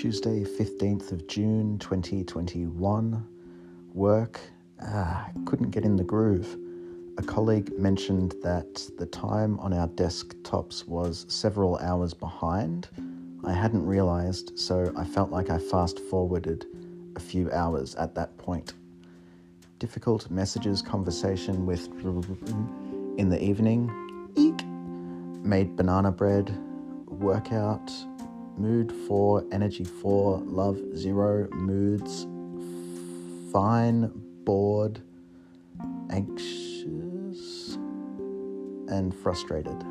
Tuesday, 15th of June 2021. Work. Ah, couldn't get in the groove. A colleague mentioned that the time on our desktops was several hours behind. I hadn't realized, so I felt like I fast forwarded a few hours at that point. Difficult messages conversation with in the evening. Eek. Made banana bread. Workout. Mood 4, energy 4, love 0, moods fine, bored, anxious, and frustrated.